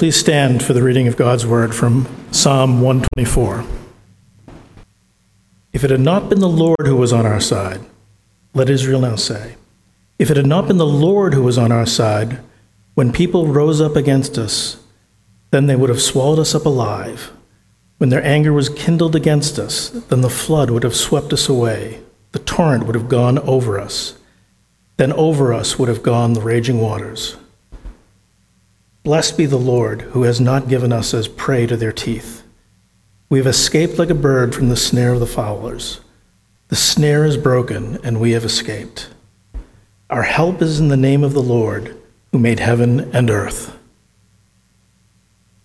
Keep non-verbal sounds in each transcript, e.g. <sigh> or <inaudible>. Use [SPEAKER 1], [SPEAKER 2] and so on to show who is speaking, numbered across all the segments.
[SPEAKER 1] please stand for the reading of God's word from Psalm 124. If it had not been the Lord who was on our side, let Israel now say, if it had not been the Lord who was on our side, when people rose up against us, then they would have swallowed us up alive. When their anger was kindled against us, then the flood would have swept us away, the torrent would have gone over us. Then over us would have gone the raging waters. Blessed be the Lord, who has not given us as prey to their teeth. We have escaped like a bird from the snare of the fowlers. The snare is broken, and we have escaped. Our help is in the name of the Lord, who made heaven and earth.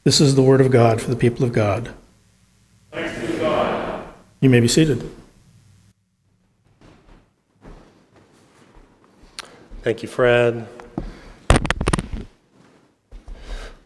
[SPEAKER 1] This is the word of God for the people of God.
[SPEAKER 2] Thanks be to God.
[SPEAKER 1] You may be seated.
[SPEAKER 2] Thank you, Fred.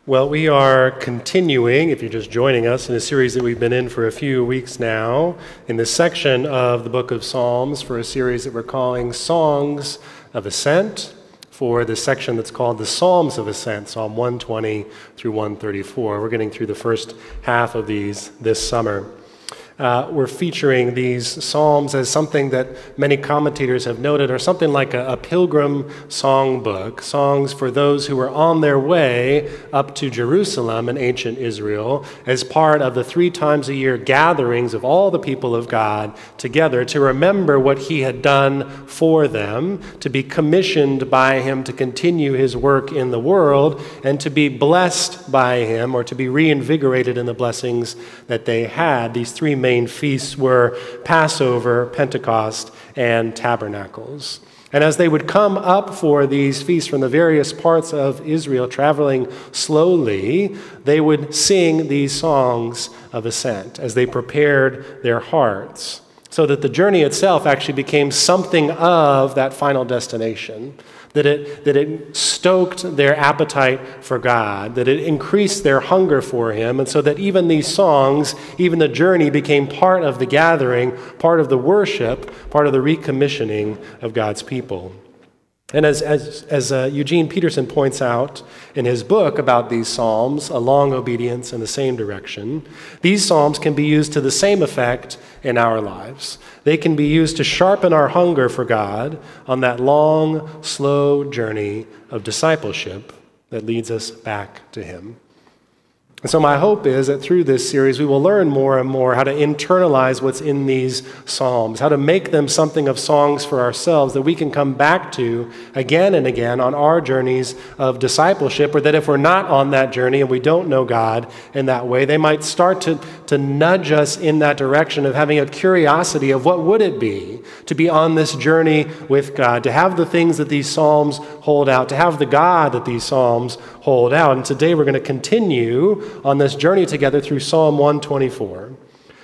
[SPEAKER 2] Well, we are continuing, if you're just joining us, in a series that we've been in for a few weeks now, in this section of the book of Psalms for a series that we're calling Songs of Ascent, for the section that's called the Psalms of Ascent, Psalm 120 through 134. We're getting through the first half of these this summer uh, we're featuring these psalms as something that many commentators have noted are something like a, a pilgrim songbook, songs for those who were on their way up to Jerusalem in ancient Israel as part of the three times a year gatherings of all the people of God together to remember what he had done for them, to be commissioned by him to continue his work in the world, and to be blessed by him or to be reinvigorated in the blessings that they had. These three main main feasts were Passover, Pentecost, and Tabernacles. And as they would come up for these feasts from the various parts of Israel, traveling slowly, they would sing these songs of ascent as they prepared their hearts, so that the journey itself actually became something of that final destination that it, that it stoked their appetite for God, that it increased their hunger for Him, and so that even these songs, even the journey, became part of the gathering, part of the worship, part of the recommissioning of God's people. And as, as, as uh, Eugene Peterson points out in his book about these psalms, A Long Obedience in the Same Direction, these psalms can be used to the same effect in our lives. They can be used to sharpen our hunger for God on that long, slow journey of discipleship that leads us back to Him. And so, my hope is that through this series, we will learn more and more how to internalize what's in these Psalms, how to make them something of songs for ourselves that we can come back to again and again on our journeys of discipleship, or that if we're not on that journey and we don't know God in that way, they might start to, to nudge us in that direction of having a curiosity of what would it be to be on this journey with God, to have the things that these Psalms hold out, to have the God that these Psalms hold out. And today we're going to continue on this journey together through Psalm 124,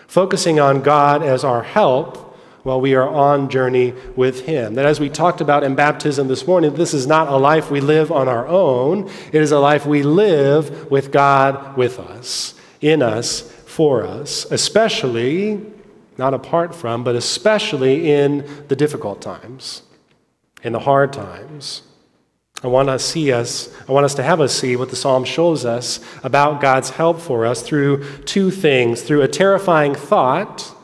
[SPEAKER 2] focusing on God as our help while we are on journey with him. That as we talked about in baptism this morning this is not a life we live on our own. It is a life we live with god with us in us for us especially not apart from but especially in the difficult times in the hard times I want to see us, I want us to have us see what the psalm shows us about God's help for us through two things through a terrifying thought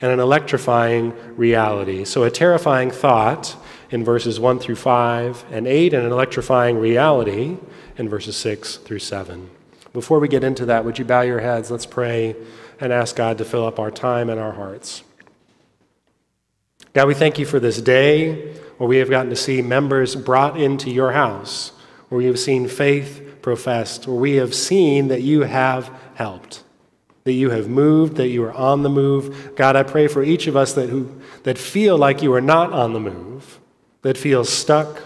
[SPEAKER 2] and an electrifying reality. So, a terrifying thought in verses 1 through 5 and 8, and an electrifying reality in verses 6 through 7. Before we get into that, would you bow your heads? Let's pray and ask God to fill up our time and our hearts. God, we thank you for this day where we have gotten to see members brought into your house, where we have seen faith professed, where we have seen that you have helped, that you have moved, that you are on the move. God, I pray for each of us that, who, that feel like you are not on the move, that feel stuck,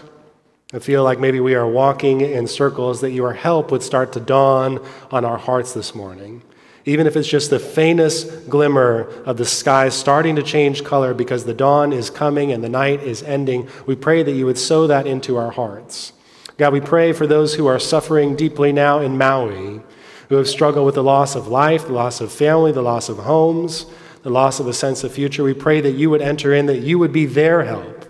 [SPEAKER 2] that feel like maybe we are walking in circles, that your help would start to dawn on our hearts this morning even if it's just the faintest glimmer of the sky starting to change color because the dawn is coming and the night is ending, we pray that you would sow that into our hearts. God, we pray for those who are suffering deeply now in Maui, who have struggled with the loss of life, the loss of family, the loss of homes, the loss of a sense of future. We pray that you would enter in, that you would be their help,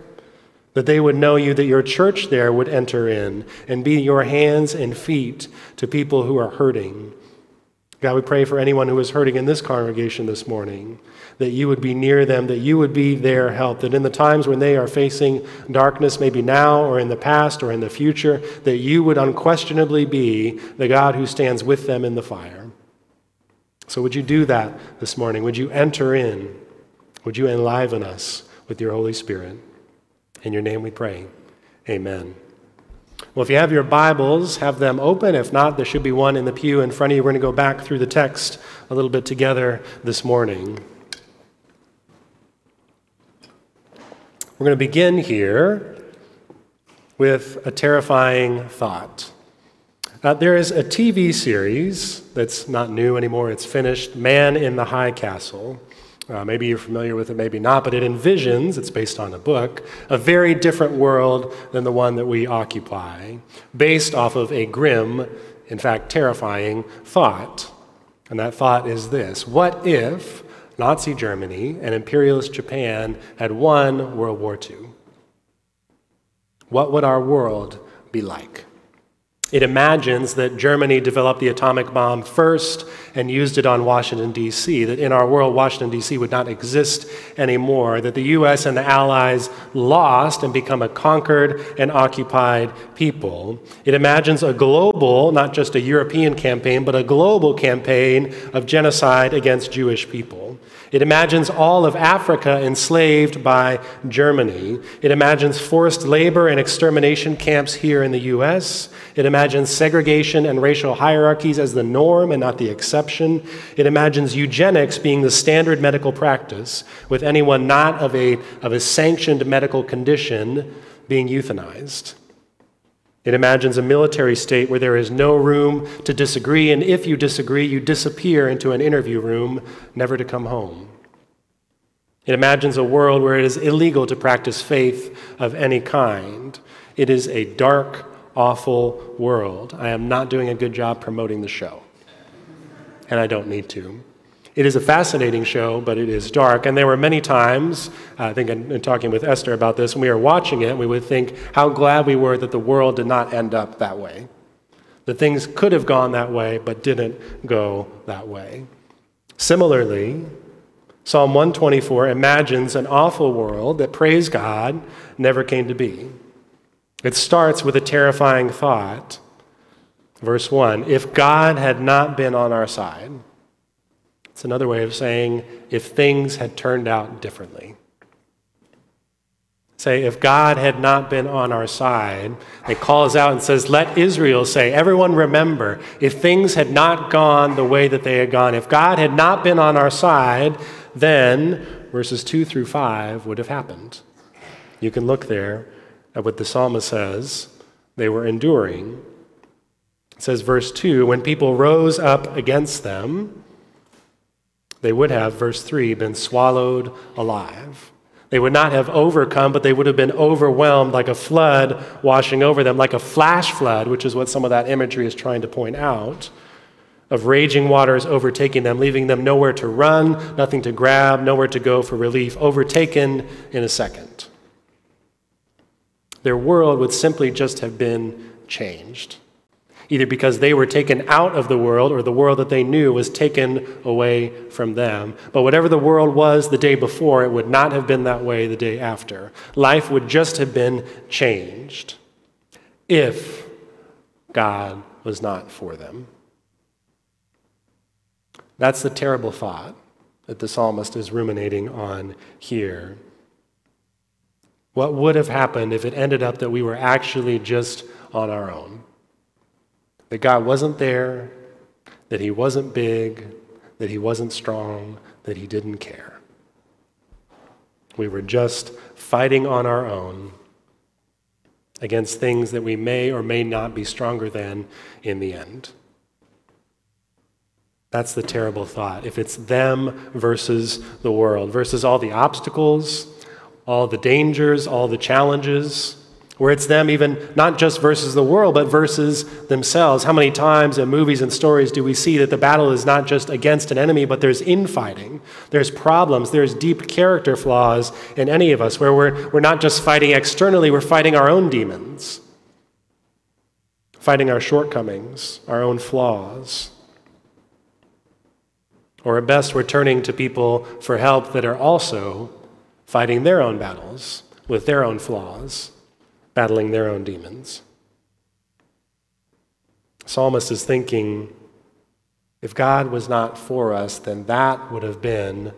[SPEAKER 2] that they would know you, that your church there would enter in and be your hands and feet to people who are hurting. God, we pray for anyone who is hurting in this congregation this morning, that you would be near them, that you would be their help, that in the times when they are facing darkness, maybe now or in the past or in the future, that you would unquestionably be the God who stands with them in the fire. So, would you do that this morning? Would you enter in? Would you enliven us with your Holy Spirit? In your name we pray. Amen. Well, if you have your Bibles, have them open. If not, there should be one in the pew in front of you. We're going to go back through the text a little bit together this morning. We're going to begin here with a terrifying thought. Uh, there is a TV series that's not new anymore, it's finished Man in the High Castle. Uh, maybe you're familiar with it, maybe not, but it envisions, it's based on a book, a very different world than the one that we occupy, based off of a grim, in fact, terrifying thought. And that thought is this What if Nazi Germany and imperialist Japan had won World War II? What would our world be like? It imagines that Germany developed the atomic bomb first and used it on Washington, D.C., that in our world, Washington, D.C. would not exist anymore, that the U.S. and the Allies lost and become a conquered and occupied people. It imagines a global, not just a European campaign, but a global campaign of genocide against Jewish people. It imagines all of Africa enslaved by Germany. It imagines forced labor and extermination camps here in the U.S. It imagines segregation and racial hierarchies as the norm and not the exception. It imagines eugenics being the standard medical practice, with anyone not of a, of a sanctioned medical condition being euthanized. It imagines a military state where there is no room to disagree, and if you disagree, you disappear into an interview room, never to come home. It imagines a world where it is illegal to practice faith of any kind. It is a dark, awful world. I am not doing a good job promoting the show, and I don't need to. It is a fascinating show, but it is dark. And there were many times, uh, I think in, in talking with Esther about this, when we were watching it, we would think how glad we were that the world did not end up that way. That things could have gone that way, but didn't go that way. Similarly, Psalm 124 imagines an awful world that, praise God, never came to be. It starts with a terrifying thought. Verse 1 If God had not been on our side, it's another way of saying if things had turned out differently. Say, if God had not been on our side, it calls out and says, Let Israel say, everyone remember, if things had not gone the way that they had gone, if God had not been on our side, then verses 2 through 5 would have happened. You can look there at what the psalmist says. They were enduring. It says, verse 2 when people rose up against them, they would have, verse 3, been swallowed alive. They would not have overcome, but they would have been overwhelmed like a flood washing over them, like a flash flood, which is what some of that imagery is trying to point out, of raging waters overtaking them, leaving them nowhere to run, nothing to grab, nowhere to go for relief, overtaken in a second. Their world would simply just have been changed either because they were taken out of the world or the world that they knew was taken away from them. But whatever the world was the day before, it would not have been that way the day after. Life would just have been changed if God was not for them. That's the terrible thought that the psalmist is ruminating on here. What would have happened if it ended up that we were actually just on our own? that God wasn't there, that He wasn't big, that He wasn't strong, that He didn't care. We were just fighting on our own against things that we may or may not be stronger than in the end. That's the terrible thought. If it's them versus the world, versus all the obstacles, all the dangers, all the challenges, where it's them even not just versus the world, but versus themselves. How many times in movies and stories do we see that the battle is not just against an enemy, but there's infighting, there's problems, there's deep character flaws in any of us, where we're, we're not just fighting externally, we're fighting our own demons, fighting our shortcomings, our own flaws. Or at best, we're turning to people for help that are also fighting their own battles with their own flaws battling their own demons. psalmist is thinking if God was not for us, then that would have been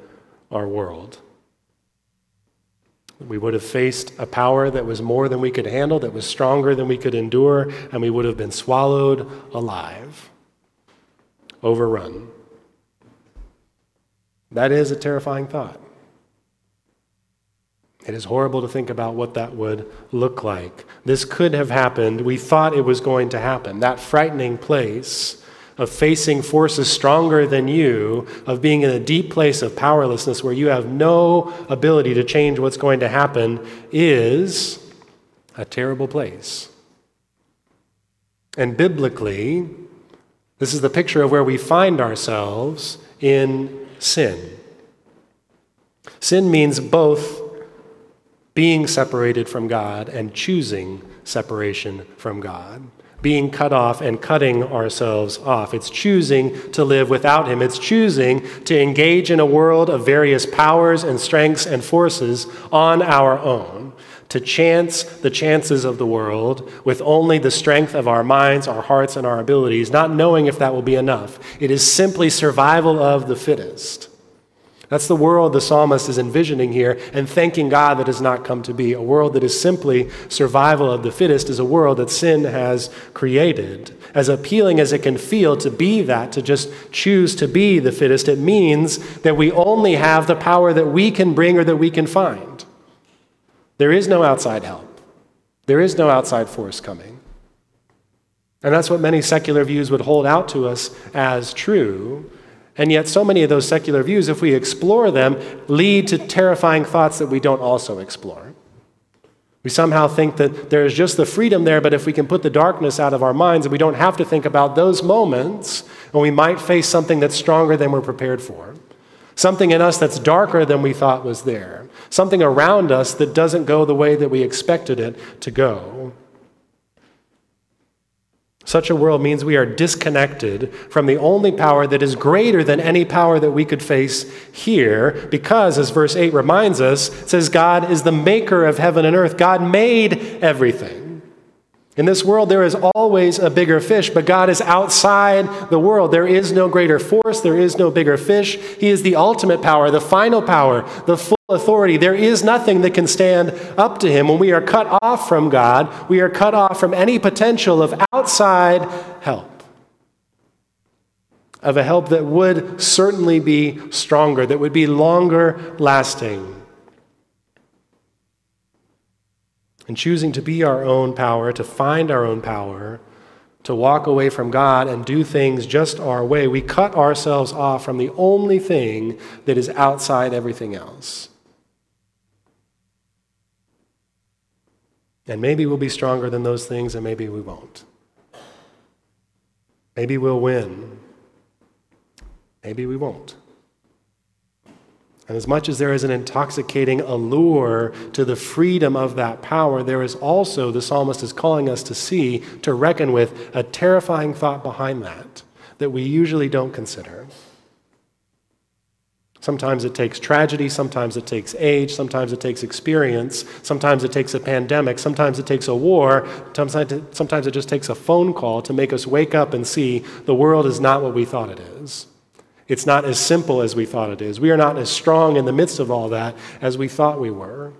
[SPEAKER 2] our world. We would have faced a power that was more than we could handle, that was stronger than we could endure, and we would have been swallowed alive, overrun. That is a terrifying thought. It is horrible to think about what that would look like. This could have happened. We thought it was going to happen. That frightening place of facing forces stronger than you, of being in a deep place of powerlessness where you have no ability to change what's going to happen, is a terrible place. And biblically, this is the picture of where we find ourselves in sin. Sin means both being separated from God and choosing separation from God. Being cut off and cutting ourselves off. It's choosing to live without Him. It's choosing to engage in a world of various powers and strengths and forces on our own. To chance the chances of the world with only the strength of our minds, our hearts, and our abilities, not knowing if that will be enough. It is simply survival of the fittest. That's the world the psalmist is envisioning here and thanking God that has not come to be. A world that is simply survival of the fittest is a world that sin has created. As appealing as it can feel to be that, to just choose to be the fittest, it means that we only have the power that we can bring or that we can find. There is no outside help, there is no outside force coming. And that's what many secular views would hold out to us as true. And yet, so many of those secular views, if we explore them, lead to terrifying thoughts that we don't also explore. We somehow think that there is just the freedom there, but if we can put the darkness out of our minds and we don't have to think about those moments, and we might face something that's stronger than we're prepared for. Something in us that's darker than we thought was there. Something around us that doesn't go the way that we expected it to go. Such a world means we are disconnected from the only power that is greater than any power that we could face here, because, as verse 8 reminds us, says, God is the maker of heaven and earth. God made everything. In this world, there is always a bigger fish, but God is outside the world. There is no greater force, there is no bigger fish. He is the ultimate power, the final power, the full authority. There is nothing that can stand up to Him. When we are cut off from God, we are cut off from any potential of outside help, of a help that would certainly be stronger, that would be longer lasting. And choosing to be our own power, to find our own power, to walk away from God and do things just our way, we cut ourselves off from the only thing that is outside everything else. And maybe we'll be stronger than those things, and maybe we won't. Maybe we'll win. Maybe we won't. And as much as there is an intoxicating allure to the freedom of that power, there is also, the psalmist is calling us to see, to reckon with, a terrifying thought behind that that we usually don't consider. Sometimes it takes tragedy, sometimes it takes age, sometimes it takes experience, sometimes it takes a pandemic, sometimes it takes a war, sometimes it just takes a phone call to make us wake up and see the world is not what we thought it is. It's not as simple as we thought it is. We are not as strong in the midst of all that as we thought we were.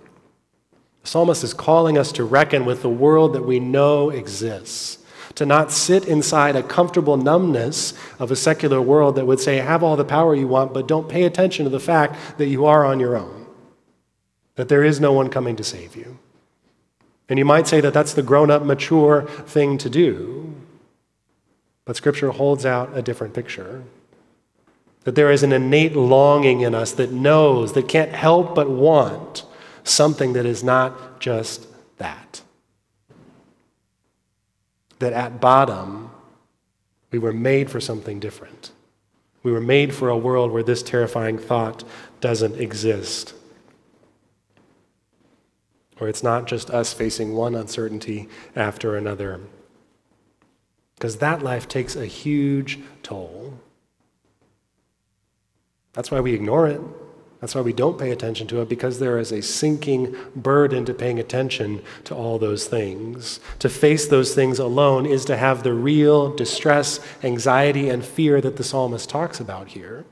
[SPEAKER 2] The psalmist is calling us to reckon with the world that we know exists, to not sit inside a comfortable numbness of a secular world that would say, have all the power you want, but don't pay attention to the fact that you are on your own, that there is no one coming to save you. And you might say that that's the grown up, mature thing to do, but Scripture holds out a different picture. That there is an innate longing in us that knows, that can't help but want something that is not just that. that at bottom, we were made for something different. We were made for a world where this terrifying thought doesn't exist. Or it's not just us facing one uncertainty after another. Because that life takes a huge toll. That's why we ignore it. That's why we don't pay attention to it, because there is a sinking burden to paying attention to all those things. To face those things alone is to have the real distress, anxiety, and fear that the psalmist talks about here.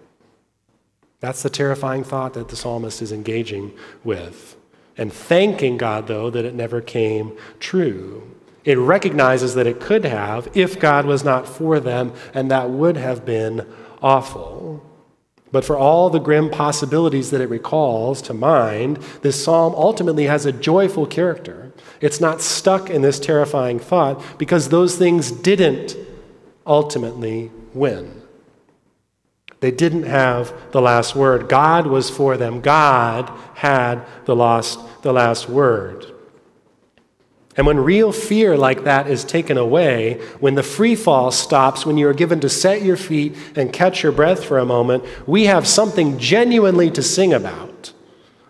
[SPEAKER 2] That's the terrifying thought that the psalmist is engaging with. And thanking God, though, that it never came true. It recognizes that it could have if God was not for them, and that would have been awful. But for all the grim possibilities that it recalls to mind, this psalm ultimately has a joyful character. It's not stuck in this terrifying thought because those things didn't ultimately win. They didn't have the last word. God was for them. God had the last, the last word. And when real fear like that is taken away, when the free fall stops, when you are given to set your feet and catch your breath for a moment, we have something genuinely to sing about,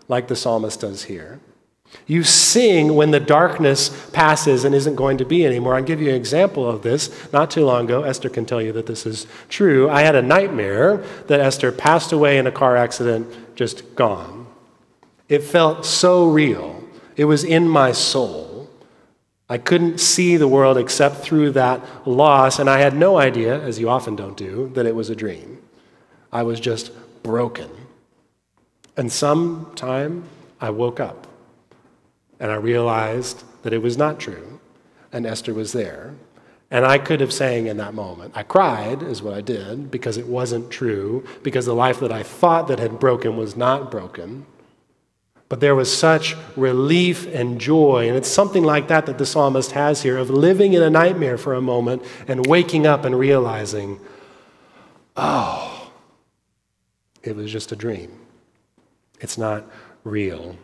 [SPEAKER 2] like the psalmist does here. You sing when the darkness passes and isn't going to be anymore. I'll give you an example of this. Not too long ago, Esther can tell you that this is true. I had a nightmare that Esther passed away in a car accident, just gone. It felt so real, it was in my soul. I couldn't see the world except through that loss, and I had no idea, as you often don't do, that it was a dream. I was just broken. And sometime I woke up and I realized that it was not true, and Esther was there. And I could have sang in that moment. I cried, is what I did, because it wasn't true, because the life that I thought that had broken was not broken. But there was such relief and joy. And it's something like that that the psalmist has here of living in a nightmare for a moment and waking up and realizing, oh, it was just a dream. It's not real.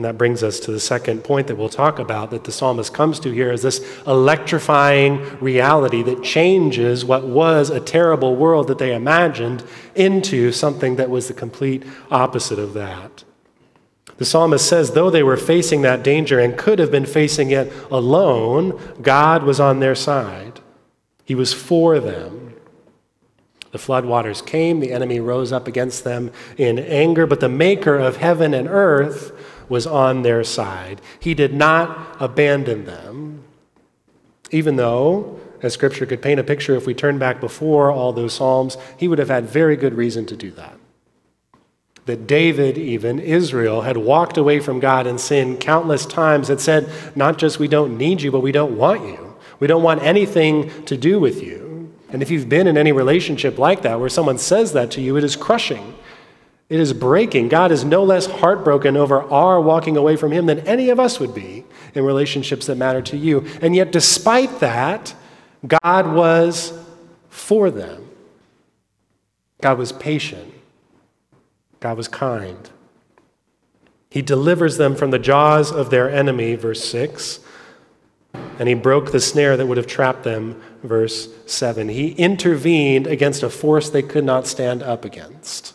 [SPEAKER 2] And that brings us to the second point that we'll talk about that the psalmist comes to here is this electrifying reality that changes what was a terrible world that they imagined into something that was the complete opposite of that. The psalmist says, though they were facing that danger and could have been facing it alone, God was on their side. He was for them. The floodwaters came, the enemy rose up against them in anger, but the maker of heaven and earth was on their side. He did not abandon them, even though, as Scripture could paint a picture, if we turn back before all those Psalms, he would have had very good reason to do that. That David, even Israel, had walked away from God and sinned countless times, had said, not just we don't need you, but we don't want you. We don't want anything to do with you. And if you've been in any relationship like that, where someone says that to you, it is crushing. It is breaking. God is no less heartbroken over our walking away from Him than any of us would be in relationships that matter to you. And yet, despite that, God was for them. God was patient. God was kind. He delivers them from the jaws of their enemy, verse 6. And he broke the snare that would have trapped them, verse 7. He intervened against a force they could not stand up against.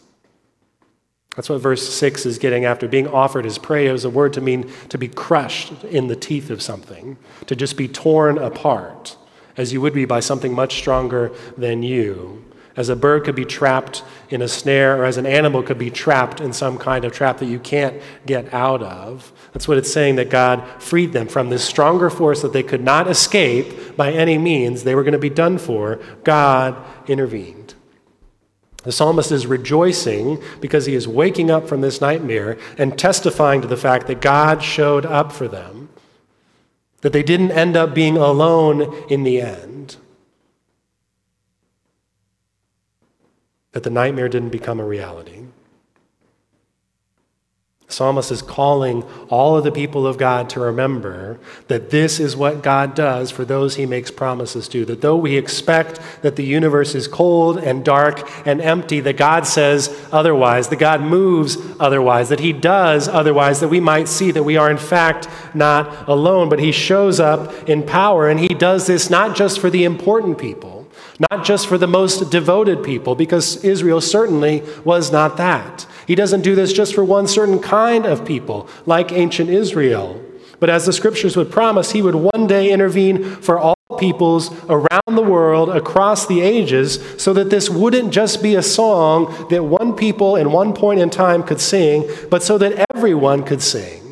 [SPEAKER 2] That's what verse 6 is getting after. Being offered as prey is a word to mean to be crushed in the teeth of something, to just be torn apart, as you would be by something much stronger than you. As a bird could be trapped in a snare, or as an animal could be trapped in some kind of trap that you can't get out of. That's what it's saying that God freed them from this stronger force that they could not escape by any means. They were going to be done for. God intervened. The psalmist is rejoicing because he is waking up from this nightmare and testifying to the fact that God showed up for them, that they didn't end up being alone in the end, that the nightmare didn't become a reality. Psalmist is calling all of the people of God to remember that this is what God does for those he makes promises to. That though we expect that the universe is cold and dark and empty, that God says otherwise, that God moves otherwise, that he does otherwise, that we might see that we are in fact not alone, but he shows up in power and he does this not just for the important people not just for the most devoted people, because Israel certainly was not that. He doesn't do this just for one certain kind of people, like ancient Israel. But as the scriptures would promise, he would one day intervene for all peoples around the world, across the ages, so that this wouldn't just be a song that one people in one point in time could sing, but so that everyone could sing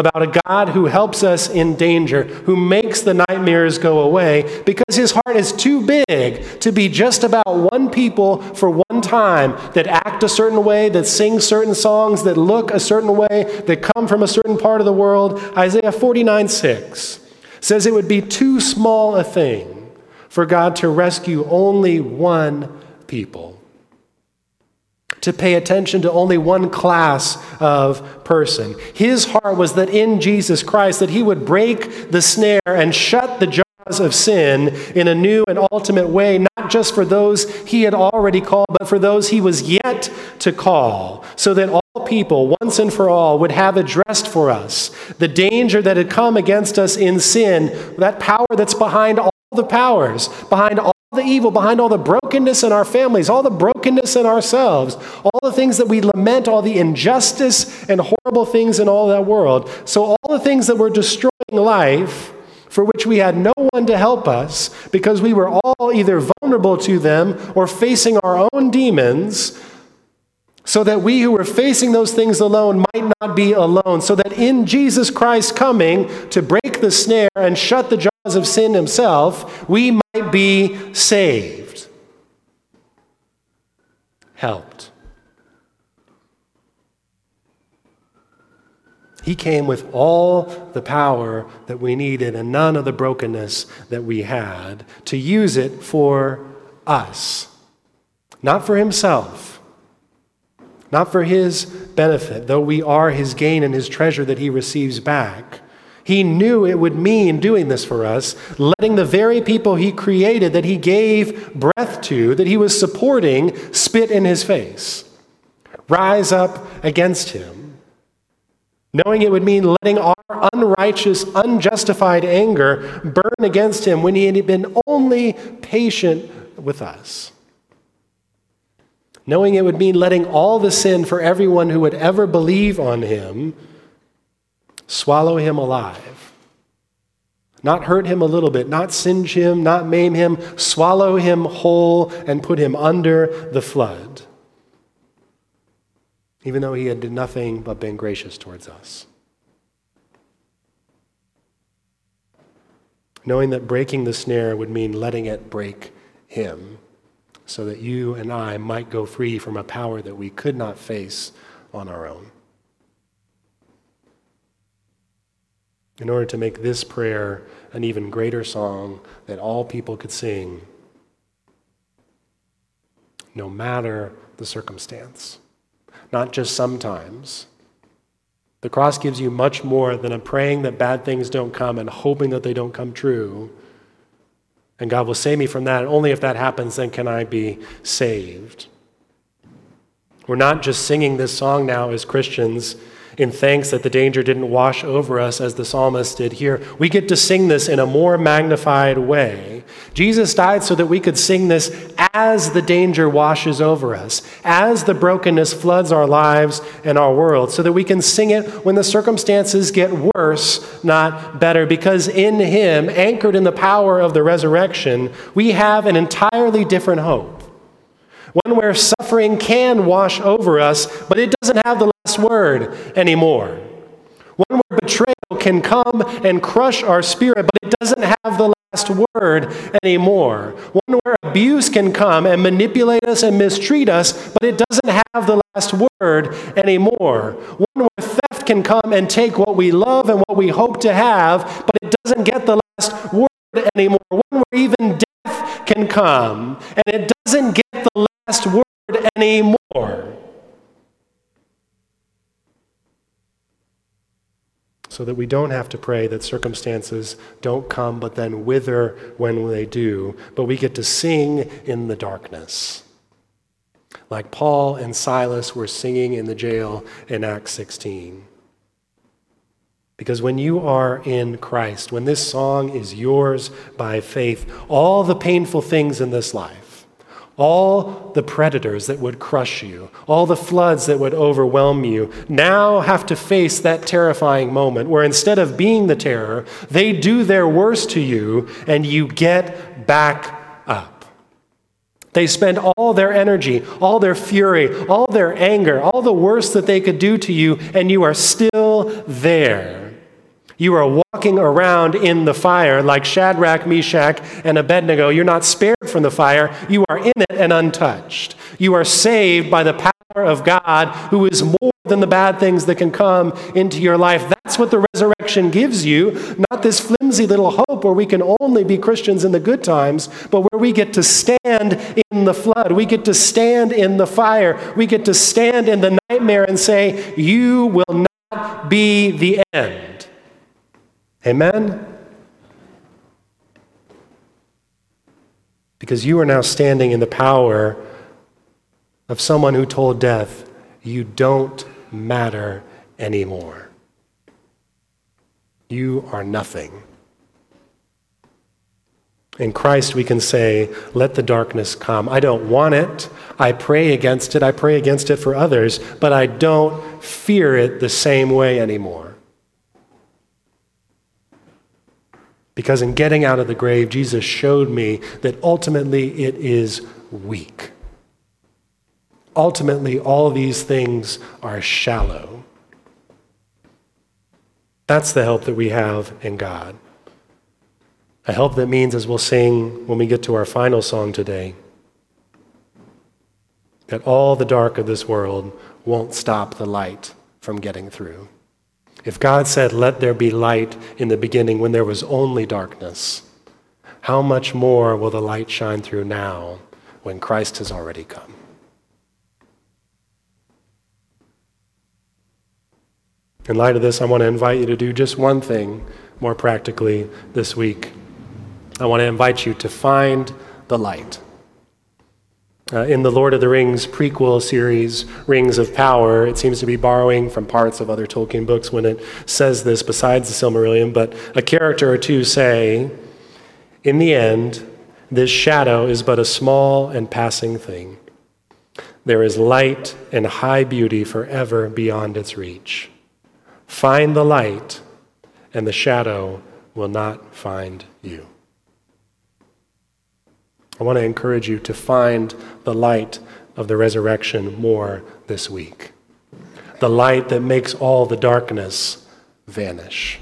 [SPEAKER 2] about a God who helps us in danger, who makes the nightmares go away, because his heart is too big to be just about one people for one time that act a certain way, that sing certain songs, that look a certain way, that come from a certain part of the world. Isaiah 49 6 says it would be too small a thing for God to rescue only one people to pay attention to only one class of person. His heart was that in Jesus Christ that he would break the snare and shut the jaws of sin in a new and ultimate way, not just for those he had already called, but for those he was yet to call, so that all people, once and for all, would have addressed for us the danger that had come against us in sin, that power that's behind all the powers, behind all the evil, behind all the brokenness in our families, all the brokenness in ourselves, all the things that we lament, all the injustice and horrible things in all that world. So, all the things that were destroying life, for which we had no one to help us because we were all either vulnerable to them or facing our own demons, so that we who were facing those things alone might not be alone, so that in Jesus Christ coming to break the snare and shut the jaws of sin himself, we might be saved, helped. He came with all the power that we needed and none of the brokenness that we had to use it for us, not for himself not for his benefit, though we are his gain and his treasure that he receives back. He knew it would mean doing this for us, letting the very people he created, that he gave breath to, that he was supporting, spit in his face, rise up against him. Knowing it would mean letting our unrighteous, unjustified anger burn against him when he had been only patient with us knowing it would mean letting all the sin for everyone who would ever believe on him swallow him alive. Not hurt him a little bit, not singe him, not maim him, swallow him whole and put him under the flood. Even though he had done nothing but been gracious towards us. Knowing that breaking the snare would mean letting it break him so that you and I might go free from a power that we could not face on our own. In order to make this prayer an even greater song that all people could sing, no matter the circumstance, not just sometimes. The cross gives you much more than a praying that bad things don't come and hoping that they don't come true. And God will save me from that. Only if that happens, then can I be saved. We're not just singing this song now as Christians in thanks that the danger didn't wash over us as the psalmist did here. We get to sing this in a more magnified way. Jesus died so that we could sing this as the danger washes over us, as the brokenness floods our lives and our world, so that we can sing it when the circumstances get worse, not better, because in Him, anchored in the power of the resurrection, we have an entirely different hope one where suffering can wash over us, but it doesn't have the last word anymore. One where betrayal can come and crush our spirit, but it doesn't have the last word anymore. One where abuse can come and manipulate us and mistreat us, but it doesn't have the last word anymore. One where theft can come and take what we love and what we hope to have, but it doesn't get the last word anymore. One where even death can come and it doesn't get the last word anymore. so that we don't have to pray that circumstances don't come but then wither when they do, but we get to sing in the darkness. Like Paul and Silas were singing in the jail in Acts 16. Because when you are in Christ, when this song is yours by faith, all the painful things in this life, all the predators that would crush you, all the floods that would overwhelm you, now have to face that terrifying moment where instead of being the terror, they do their worst to you and you get back up. They spend all their energy, all their fury, all their anger, all the worst that they could do to you, and you are still there. You are walking around in the fire like Shadrach, Meshach, and Abednego. You're not spared from the fire, you are in it and untouched. You are saved by the power of God, who is more than the bad things that can come into your life. That's what the resurrection gives you, not this flimsy little hope where we can only be Christians in the good times, but where we get to stand in the flood. We get to stand in the fire. We get to stand in the nightmare and say, You will not be the end. Amen? Because you are now standing in the power of someone who told death, You don't matter anymore. You are nothing. In Christ, we can say, Let the darkness come. I don't want it. I pray against it. I pray against it for others, but I don't fear it the same way anymore. Because in getting out of the grave, Jesus showed me that ultimately it is weak. Ultimately, all these things are shallow. That's the help that we have in God. A help that means, as we'll sing when we get to our final song today, that all the dark of this world won't stop the light from getting through. If God said, Let there be light in the beginning when there was only darkness, how much more will the light shine through now when Christ has already come? In light of this, I want to invite you to do just one thing more practically this week. I want to invite you to find the light. Uh, in the Lord of the Rings prequel series, Rings of Power, it seems to be borrowing from parts of other Tolkien books when it says this besides the Silmarillion, but a character or two say, In the end, this shadow is but a small and passing thing. There is light and high beauty forever beyond its reach. Find the light, and the shadow will not find you. I want to encourage you to find the light of the resurrection more this week. The light that makes all the darkness vanish,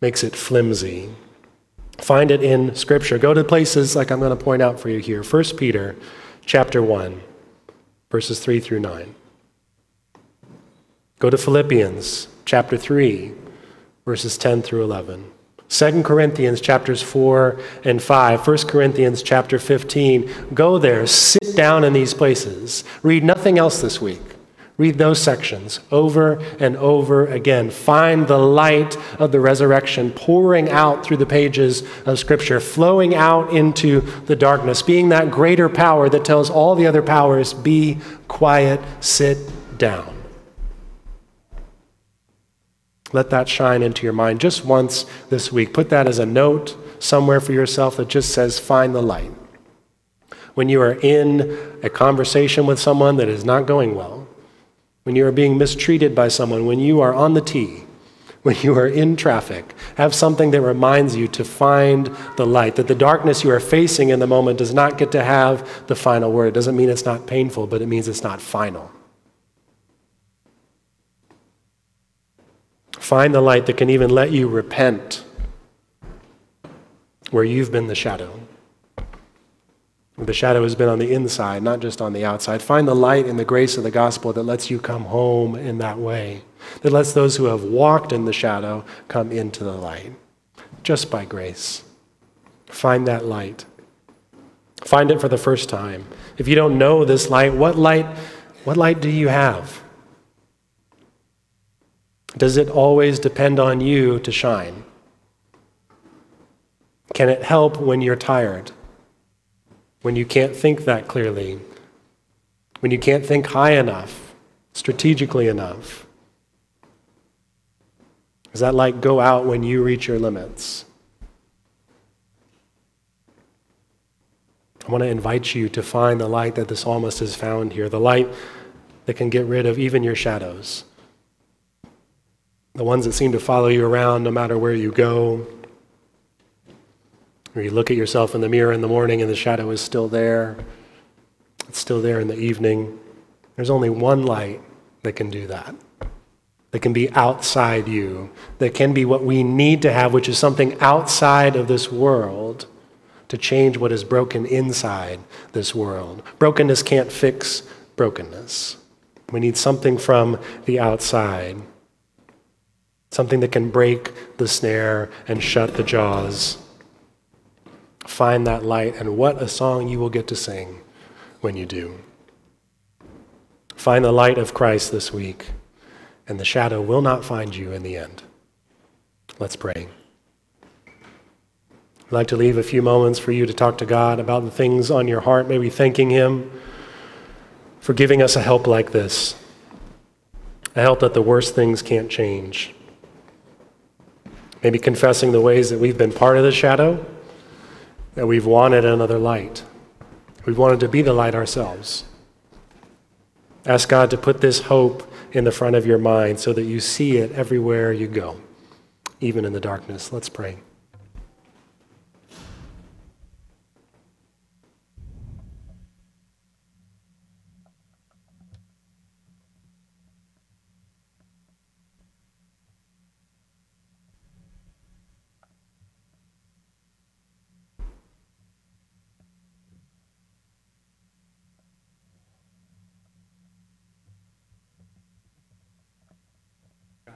[SPEAKER 2] makes it flimsy. Find it in Scripture. Go to places like I'm going to point out for you here. 1 Peter chapter 1, verses 3 through 9. Go to Philippians chapter 3, verses 10 through 11. 2 Corinthians chapters 4 and 5, 1 Corinthians chapter 15. Go there, sit down in these places. Read nothing else this week. Read those sections over and over again. Find the light of the resurrection pouring out through the pages of Scripture, flowing out into the darkness, being that greater power that tells all the other powers, be quiet, sit down. Let that shine into your mind just once this week. Put that as a note somewhere for yourself that just says, find the light. When you are in a conversation with someone that is not going well, when you are being mistreated by someone, when you are on the T, <laughs> when you are in traffic, have something that reminds you to find the light, that the darkness you are facing in the moment does not get to have the final word. It doesn't mean it's not painful, but it means it's not final. Find the light that can even let you repent where you've been the shadow. The shadow has been on the inside, not just on the outside. Find the light in the grace of the gospel that lets you come home in that way, that lets those who have walked in the shadow come into the light, just by grace. Find that light. Find it for the first time. If you don't know this light, what light, what light do you have? Does it always depend on you to shine? Can it help when you're tired? When you can't think that clearly? When you can't think high enough, strategically enough? Is that light go out when you reach your limits? I want to invite you to find the light that the psalmist has found here, the light that can get rid of even your shadows, the ones that seem to follow you around no matter where you go. Or you look at yourself in the mirror in the morning and the shadow is still there. It's still there in the evening. There's only one light that can do that, that can be outside you, that can be what we need to have, which is something outside of this world to change what is broken inside this world. Brokenness can't fix brokenness. We need something from the outside, something that can break the snare and shut the jaws. Find that light, and what a song you will get to sing when you do. Find the light of Christ this week, and the shadow will not find you in the end. Let's pray. I'd like to leave a few moments for you to talk to God about the things on your heart, maybe thanking Him for giving us a help like this, a help that the worst things can't change. Maybe confessing the ways that we've been part of the shadow, that we've wanted another light. We've wanted to be the light ourselves. Ask God to put this hope in the front of your mind so that you see it everywhere you go, even in the darkness. Let's pray.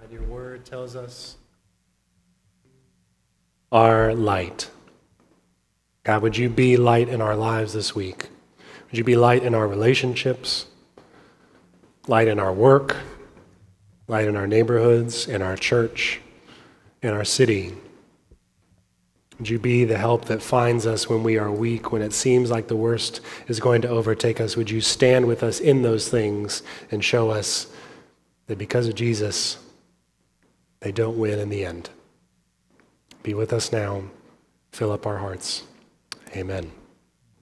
[SPEAKER 2] God, your tells us our light. God, would you be light in our lives this week? Would you be light in our relationships, light in our work, light in our neighborhoods, in our church, in our city? Would you be the help that finds us when we are weak, when it seems like the worst is going to overtake us? Would you stand with us in those things and show us that because of Jesus, they don't win in the end. Be with us now. Fill up our hearts. Amen.